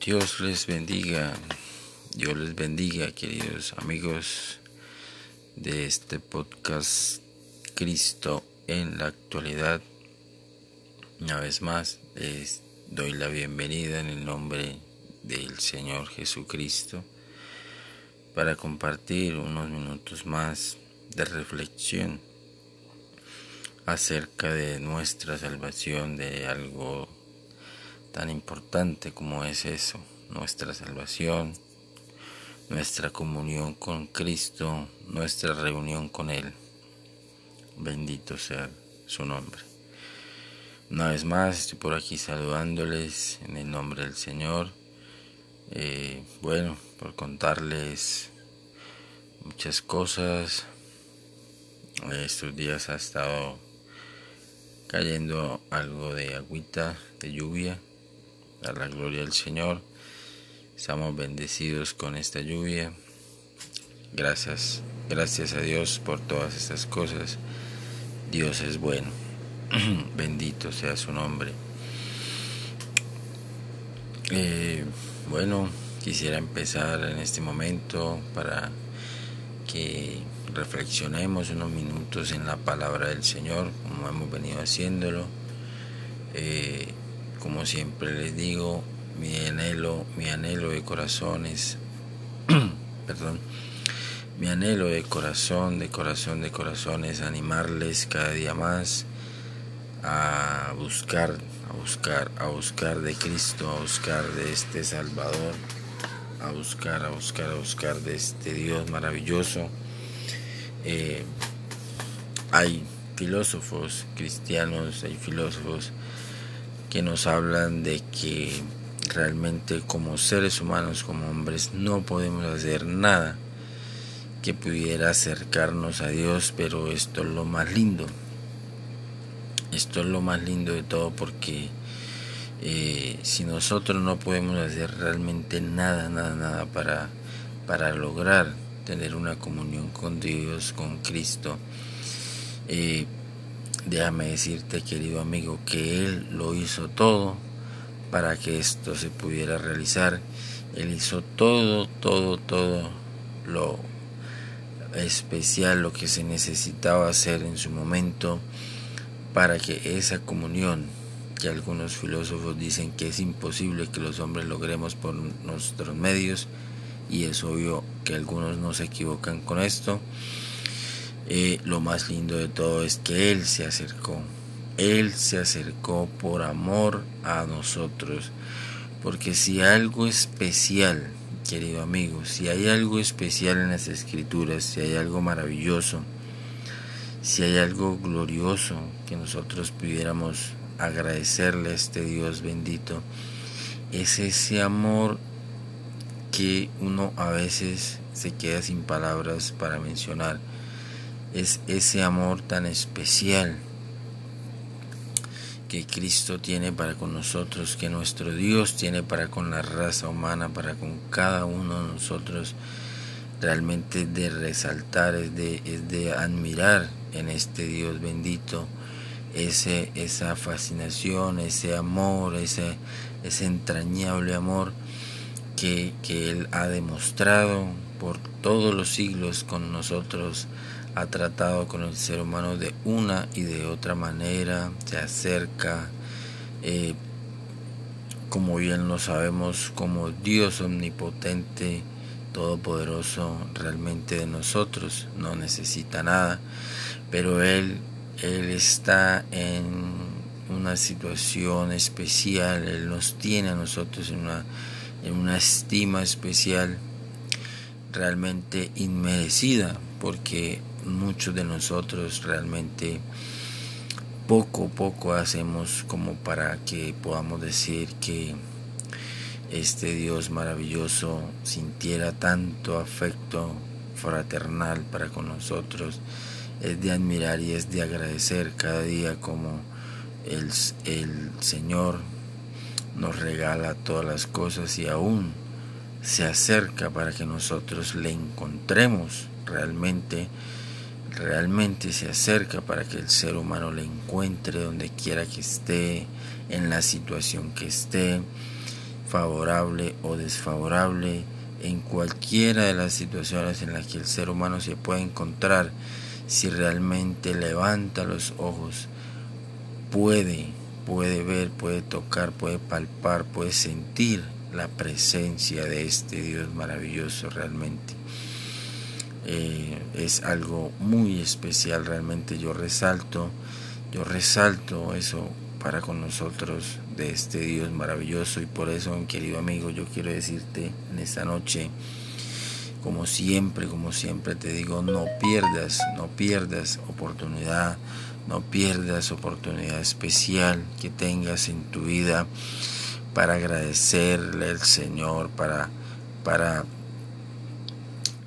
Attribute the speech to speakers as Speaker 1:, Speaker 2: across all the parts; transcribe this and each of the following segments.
Speaker 1: Dios les bendiga, Dios les bendiga, queridos amigos de este podcast Cristo en la actualidad. Una vez más, les doy la bienvenida en el nombre del Señor Jesucristo para compartir unos minutos más de reflexión acerca de nuestra salvación, de algo tan importante como es eso, nuestra salvación, nuestra comunión con Cristo, nuestra reunión con Él. Bendito sea su nombre. Una vez más estoy por aquí saludándoles en el nombre del Señor. Eh, bueno, por contarles muchas cosas. Estos días ha estado cayendo algo de agüita, de lluvia a la gloria del Señor. Estamos bendecidos con esta lluvia. Gracias, gracias a Dios por todas estas cosas. Dios es bueno. Bendito sea su nombre. Eh, bueno, quisiera empezar en este momento para que reflexionemos unos minutos en la palabra del Señor, como hemos venido haciéndolo. Eh, como siempre les digo, mi anhelo, mi anhelo de corazones, perdón, mi anhelo de corazón, de corazón, de corazón es animarles cada día más a buscar, a buscar, a buscar de Cristo, a buscar de este Salvador, a buscar, a buscar, a buscar de este Dios maravilloso. Eh, hay filósofos cristianos, hay filósofos que nos hablan de que realmente como seres humanos, como hombres, no podemos hacer nada que pudiera acercarnos a Dios, pero esto es lo más lindo. Esto es lo más lindo de todo porque eh, si nosotros no podemos hacer realmente nada, nada, nada para, para lograr tener una comunión con Dios, con Cristo, eh, Déjame decirte, querido amigo, que Él lo hizo todo para que esto se pudiera realizar. Él hizo todo, todo, todo lo especial, lo que se necesitaba hacer en su momento para que esa comunión que algunos filósofos dicen que es imposible que los hombres logremos por nuestros medios, y es obvio que algunos no se equivocan con esto, eh, lo más lindo de todo es que Él se acercó. Él se acercó por amor a nosotros. Porque si algo especial, querido amigo, si hay algo especial en las escrituras, si hay algo maravilloso, si hay algo glorioso que nosotros pudiéramos agradecerle a este Dios bendito, es ese amor que uno a veces se queda sin palabras para mencionar es ese amor tan especial que Cristo tiene para con nosotros, que nuestro Dios tiene para con la raza humana, para con cada uno de nosotros, realmente de resaltar, es de, es de admirar en este Dios bendito ese, esa fascinación, ese amor, ese, ese entrañable amor que, que Él ha demostrado por todos los siglos con nosotros ha tratado con el ser humano de una y de otra manera, se acerca, eh, como bien lo sabemos, como Dios omnipotente, todopoderoso, realmente de nosotros, no necesita nada, pero Él, Él está en una situación especial, Él nos tiene a nosotros en una, en una estima especial realmente inmerecida, porque muchos de nosotros realmente poco poco hacemos como para que podamos decir que este Dios maravilloso sintiera tanto afecto fraternal para con nosotros. Es de admirar y es de agradecer cada día como el, el Señor nos regala todas las cosas y aún se acerca para que nosotros le encontremos realmente realmente se acerca para que el ser humano le encuentre donde quiera que esté, en la situación que esté. favorable o desfavorable, en cualquiera de las situaciones en las que el ser humano se puede encontrar, si realmente levanta los ojos, puede, puede ver, puede tocar, puede palpar, puede sentir la presencia de este Dios maravilloso realmente. Eh, es algo muy especial realmente. Yo resalto, yo resalto eso para con nosotros de este Dios maravilloso y por eso, querido amigo, yo quiero decirte en esta noche, como siempre, como siempre te digo, no pierdas, no pierdas oportunidad, no pierdas oportunidad especial que tengas en tu vida para agradecerle al Señor, para, para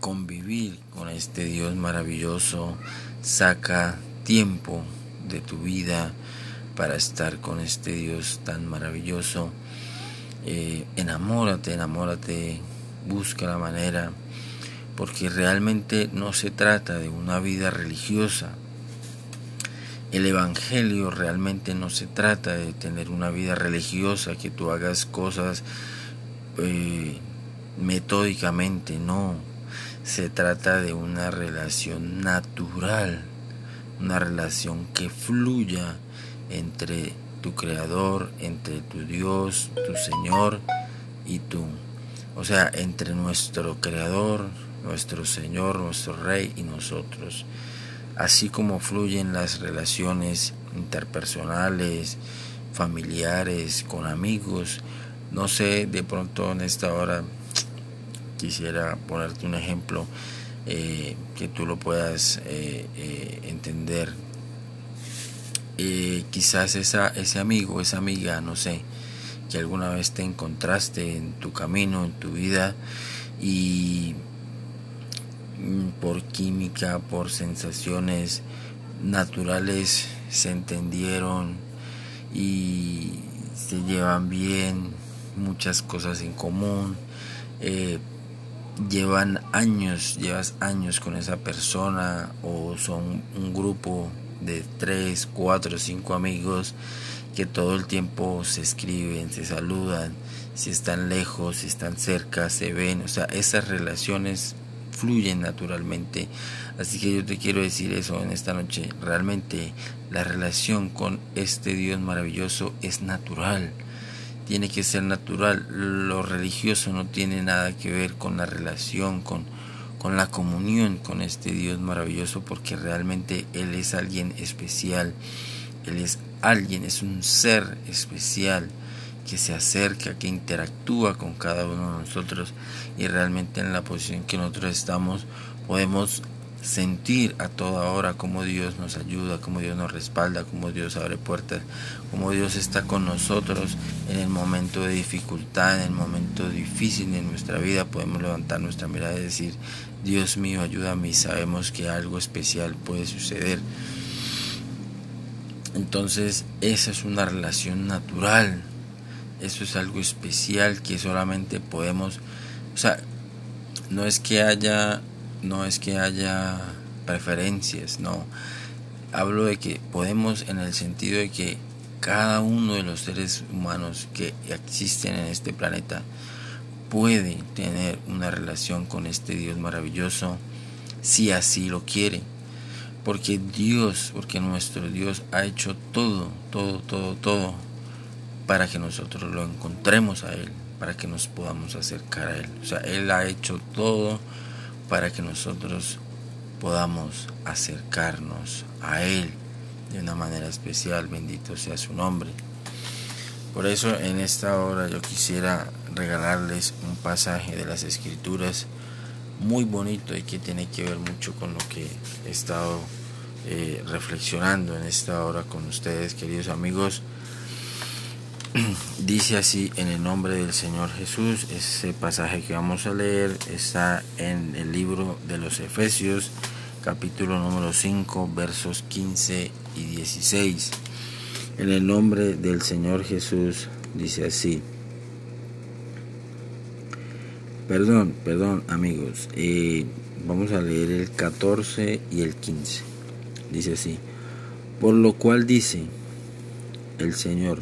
Speaker 1: convivir con este Dios maravilloso. Saca tiempo de tu vida para estar con este Dios tan maravilloso. Eh, enamórate, enamórate, busca la manera, porque realmente no se trata de una vida religiosa. El Evangelio realmente no se trata de tener una vida religiosa, que tú hagas cosas eh, metódicamente, no. Se trata de una relación natural, una relación que fluya entre tu Creador, entre tu Dios, tu Señor y tú. O sea, entre nuestro Creador, nuestro Señor, nuestro Rey y nosotros. Así como fluyen las relaciones interpersonales, familiares, con amigos. No sé, de pronto en esta hora quisiera ponerte un ejemplo eh, que tú lo puedas eh, eh, entender quizás esa, ese amigo, esa amiga, no sé, que alguna vez te encontraste en tu camino, en tu vida, y mm, por química, por sensaciones naturales se entendieron y se llevan bien, muchas cosas en común. Llevan años, llevas años con esa persona o son un grupo de tres, cuatro, cinco amigos que todo el tiempo se escriben, se saludan, si están lejos, si están cerca, se ven, o sea, esas relaciones fluyen naturalmente. Así que yo te quiero decir eso en esta noche. Realmente la relación con este Dios maravilloso es natural. Tiene que ser natural. Lo religioso no tiene nada que ver con la relación, con, con la comunión con este Dios maravilloso porque realmente Él es alguien especial, Él es alguien, es un ser especial que se acerca, que interactúa con cada uno de nosotros y realmente en la posición que nosotros estamos podemos sentir a toda hora cómo Dios nos ayuda, cómo Dios nos respalda, cómo Dios abre puertas, cómo Dios está con nosotros en el momento de dificultad, en el momento difícil de nuestra vida. Podemos levantar nuestra mirada y decir, Dios mío, ayúdame y sabemos que algo especial puede suceder. Entonces, esa es una relación natural. Eso es algo especial que solamente podemos, o sea, no es que haya no es que haya preferencias, no. Hablo de que podemos en el sentido de que cada uno de los seres humanos que existen en este planeta puede tener una relación con este Dios maravilloso si así lo quiere. Porque Dios, porque nuestro Dios ha hecho todo, todo, todo, todo para que nosotros lo encontremos a Él, para que nos podamos acercar a Él. O sea, Él ha hecho todo para que nosotros podamos acercarnos a Él de una manera especial. Bendito sea su nombre. Por eso en esta hora yo quisiera regalarles un pasaje de las escrituras muy bonito y que tiene que ver mucho con lo que he estado eh, reflexionando en esta hora con ustedes, queridos amigos. Dice así en el nombre del Señor Jesús. Ese pasaje que vamos a leer está en el libro de los Efesios, capítulo número 5, versos 15 y 16. En el nombre del Señor Jesús dice así. Perdón, perdón amigos. Eh, vamos a leer el 14 y el 15. Dice así. Por lo cual dice el Señor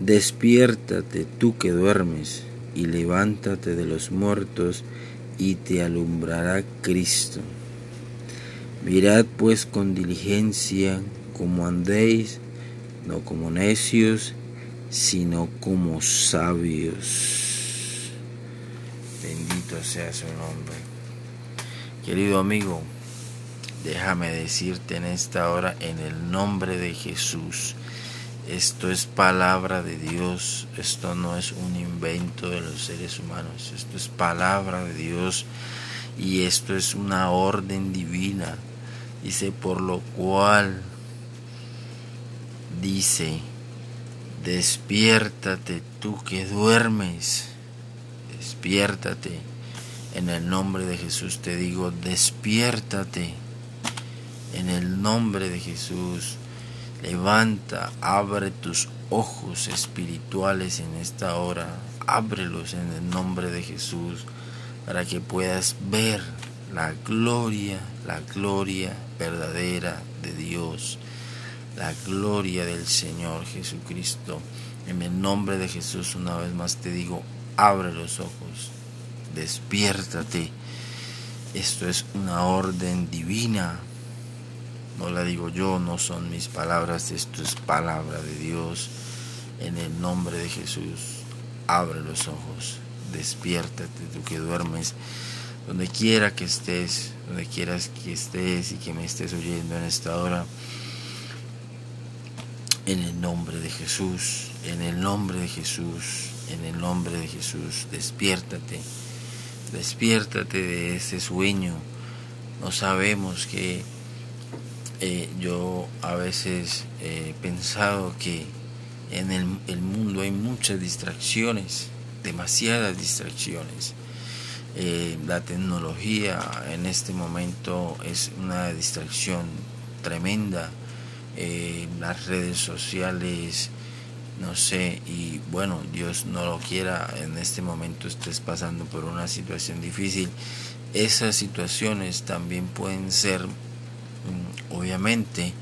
Speaker 1: Despiértate tú que duermes, y levántate de los muertos, y te alumbrará Cristo. Mirad pues con diligencia como andéis, no como necios, sino como sabios. Bendito sea su nombre. Querido amigo, déjame decirte en esta hora, en el nombre de Jesús, esto es palabra de Dios, esto no es un invento de los seres humanos, esto es palabra de Dios y esto es una orden divina. Dice, por lo cual dice, despiértate tú que duermes, despiértate. En el nombre de Jesús te digo, despiértate. En el nombre de Jesús, levanta, abre tus ojos espirituales en esta hora, ábrelos en el nombre de Jesús, para que puedas ver la gloria, la gloria verdadera de Dios la gloria del Señor Jesucristo. En el nombre de Jesús una vez más te digo, abre los ojos, despiértate. Esto es una orden divina. No la digo yo, no son mis palabras, esto es palabra de Dios. En el nombre de Jesús, abre los ojos, despiértate tú que duermes. Donde quiera que estés, donde quieras que estés y que me estés oyendo en esta hora, en el nombre de Jesús, en el nombre de Jesús, en el nombre de Jesús, despiértate, despiértate de ese sueño. No sabemos que eh, yo a veces he pensado que en el, mundo hay muchas distracciones, demasiadas distracciones. Eh, la tecnología en este momento es una distracción tremenda eh, las redes sociales, no sé, y bueno, Dios no lo quiera, en este momento estés pasando por una situación difícil, esas situaciones también pueden ser, mm, obviamente,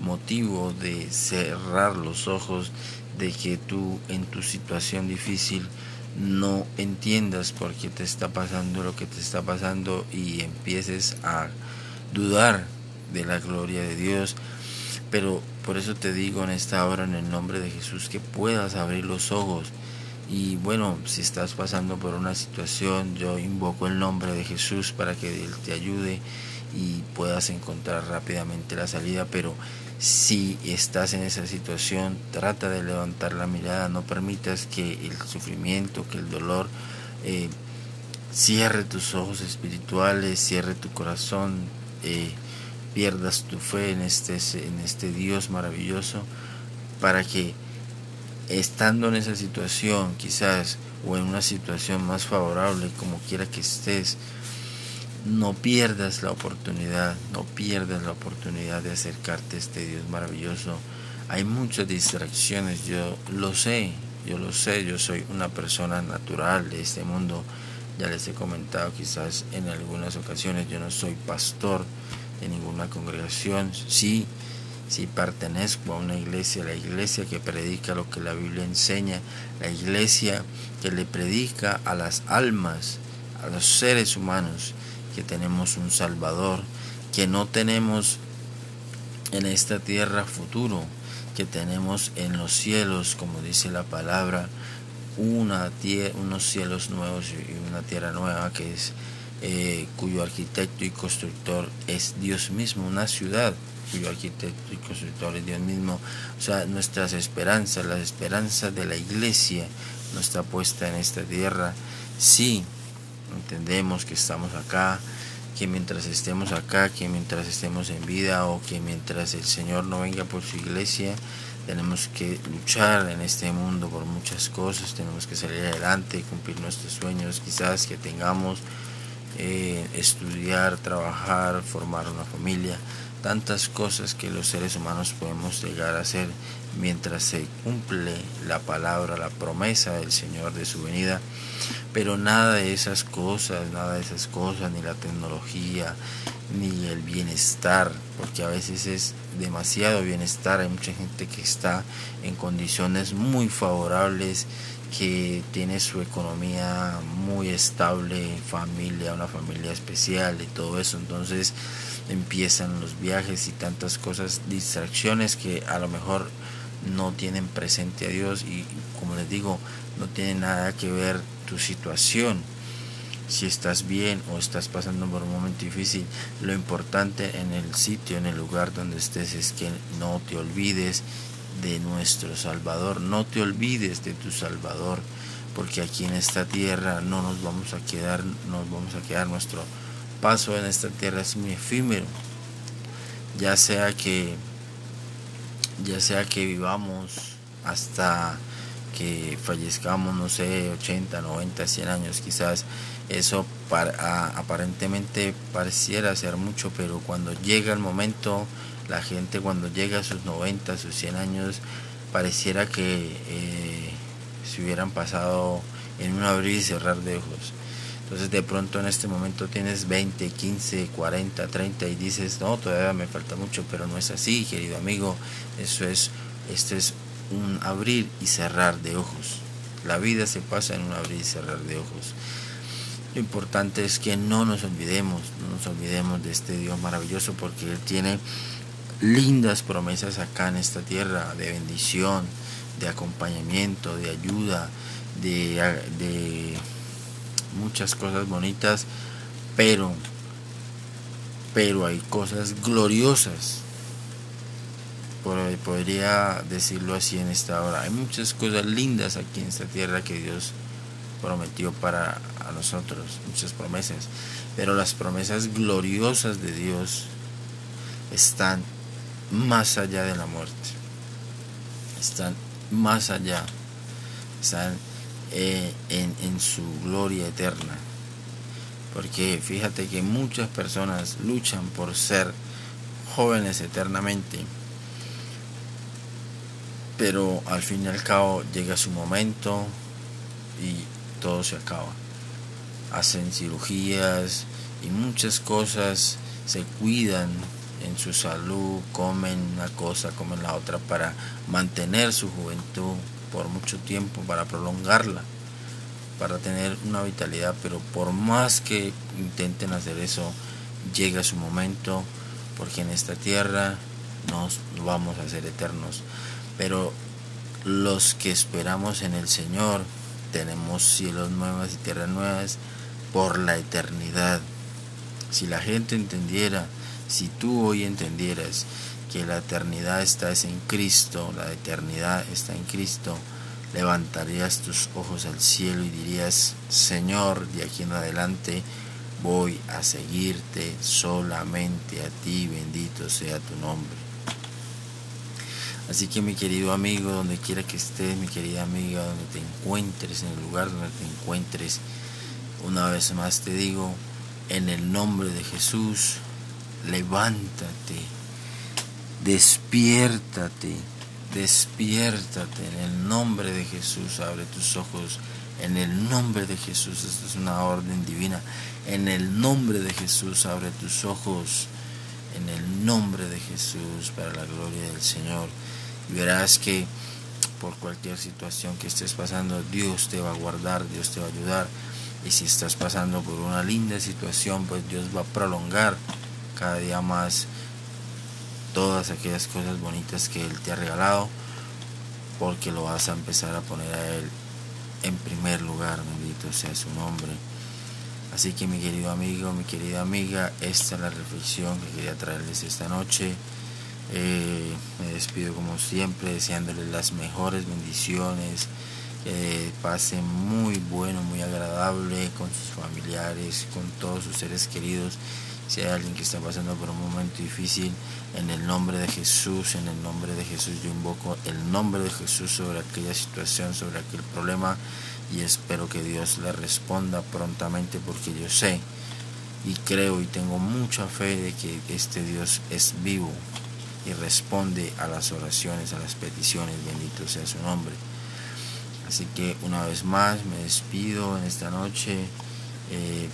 Speaker 1: motivo de cerrar los ojos, de que tú en tu situación difícil no entiendas por qué te está pasando lo que te está pasando y empieces a dudar de la gloria de Dios, pero por eso te digo en esta hora, en el nombre de Jesús, que puedas abrir los ojos. Y bueno, si estás pasando por una situación, yo invoco el nombre de Jesús para que Él te ayude y puedas encontrar rápidamente la salida. Pero si estás en esa situación, trata de levantar la mirada, no permitas que el sufrimiento, que el dolor eh, cierre tus ojos espirituales, cierre tu corazón. Eh, pierdas tu fe en este, en este Dios maravilloso para que estando en esa situación quizás o en una situación más favorable como quiera que estés no pierdas la oportunidad no pierdas la oportunidad de acercarte a este Dios maravilloso. Hay muchas distracciones yo lo sé yo lo sé yo soy una persona natural de este mundo. Ya les he comentado quizás en algunas ocasiones yo no soy pastor de ninguna congregación. Sí, sí pertenezco a una iglesia, la iglesia que predica lo que la Biblia enseña, la iglesia que le predica a las almas, a los seres humanos, que tenemos un Salvador, que no tenemos en esta tierra futuro, que tenemos en los cielos, como dice la palabra, una unos cielos nuevos y una tierra nueva que es eh, cuyo arquitecto y constructor es Dios mismo, una ciudad cuyo arquitecto y constructor es Dios mismo. O sea, nuestras esperanzas, la esperanza de la iglesia no está puesta en esta tierra. Sí, entendemos que estamos acá, que mientras estemos acá, que mientras estemos en vida o que mientras el Señor no venga por su iglesia, tenemos que luchar en este mundo por muchas cosas, tenemos que salir adelante, cumplir nuestros sueños, quizás que tengamos eh, estudiar, trabajar, formar una familia, tantas cosas que los seres humanos podemos llegar a hacer mientras se cumple la palabra, la promesa del Señor de su venida. Pero nada de esas cosas, nada de esas cosas, ni la tecnología, ni el bienestar, porque a veces es demasiado bienestar. Hay mucha gente que está en condiciones muy favorables, que tiene su economía muy estable, familia, una familia especial y todo eso. Entonces empiezan los viajes y tantas cosas, distracciones que a lo mejor no tienen presente a Dios y como les digo, no tiene nada que ver tu situación. Si estás bien o estás pasando por un momento difícil, lo importante en el sitio, en el lugar donde estés es que no te olvides de nuestro Salvador, no te olvides de tu Salvador, porque aquí en esta tierra no nos vamos a quedar, nos vamos a quedar nuestro paso en esta tierra es muy efímero. Ya sea que ya sea que vivamos hasta que fallezcamos, no sé, 80, 90, 100 años quizás, eso para, aparentemente pareciera ser mucho, pero cuando llega el momento, la gente cuando llega a sus 90, sus 100 años, pareciera que eh, se hubieran pasado en un abrir y cerrar de ojos. Entonces de pronto en este momento tienes 20, 15, 40, 30 y dices, no, todavía me falta mucho, pero no es así, querido amigo. Eso es, esto es un abrir y cerrar de ojos. La vida se pasa en un abrir y cerrar de ojos. Lo importante es que no nos olvidemos, no nos olvidemos de este Dios maravilloso porque Él tiene lindas promesas acá en esta tierra de bendición, de acompañamiento, de ayuda, de, de muchas cosas bonitas, pero, pero hay cosas gloriosas. Podría decirlo así en esta hora. Hay muchas cosas lindas aquí en esta tierra que Dios prometió para a nosotros, muchas promesas. Pero las promesas gloriosas de Dios están más allá de la muerte. Están más allá. Están eh, en, su gloria eterna. Porque fíjate que muchas personas luchan por ser jóvenes eternamente, pero al fin y al cabo llega su momento y todo se acaba. Hacen cirugías y muchas cosas, se cuidan en su salud, comen una cosa, comen la otra para mantener su juventud, por mucho tiempo, para prolongarla, para tener una vitalidad, pero por más que intenten hacer eso, llega su momento, porque en esta tierra nos vamos a ser eternos. Pero los que esperamos en el Señor, tenemos cielos nuevos y tierras nuevas por la eternidad. Si la gente entendiera, si tú hoy entendieras que la eternidad está en Cristo, la eternidad está en Cristo, levantarías tus ojos al cielo y dirías, Señor, de aquí en adelante voy a seguirte solamente a ti, bendito sea tu nombre. Así que mi querido amigo, donde quiera que estés, mi querida amiga, donde te encuentres, en el lugar donde te encuentres, una vez más te digo, en el nombre de Jesús, levántate Despiértate, despiértate en el nombre de Jesús, abre tus ojos. En el nombre de Jesús, esta es una orden divina. En el nombre de Jesús, abre tus ojos. En el nombre de Jesús, para la gloria del Señor. Y verás que por cualquier situación que estés pasando, Dios te va a guardar, Dios te va a ayudar. Y si estás pasando por una linda situación, pues Dios va a prolongar cada día más todas aquellas cosas bonitas que Él te ha regalado, porque lo vas a empezar a poner a Él en primer lugar, bendito sea su nombre. Así que mi querido amigo, mi querida amiga, esta es la reflexión que quería traerles esta noche. Eh, me despido como siempre, deseándoles las mejores bendiciones, que pasen muy bueno, muy agradable con sus familiares, con todos sus seres queridos si hay alguien que está pasando por un momento difícil, en el nombre de Jesús, en el nombre de Jesús, yo invoco el nombre de Jesús sobre aquella situación, sobre aquel problema y espero que Dios le responda prontamente porque yo sé y creo y tengo mucha fe de que este Dios es vivo y responde a las oraciones, a las peticiones, bendito sea su nombre. Así que una vez más me despido en esta noche, eh,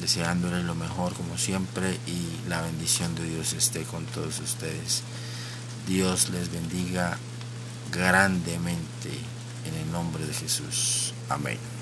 Speaker 1: deseándole lo mejor como siempre y la bendición de Dios esté con todos ustedes. Dios les bendiga grandemente en el nombre de Jesús. Amén.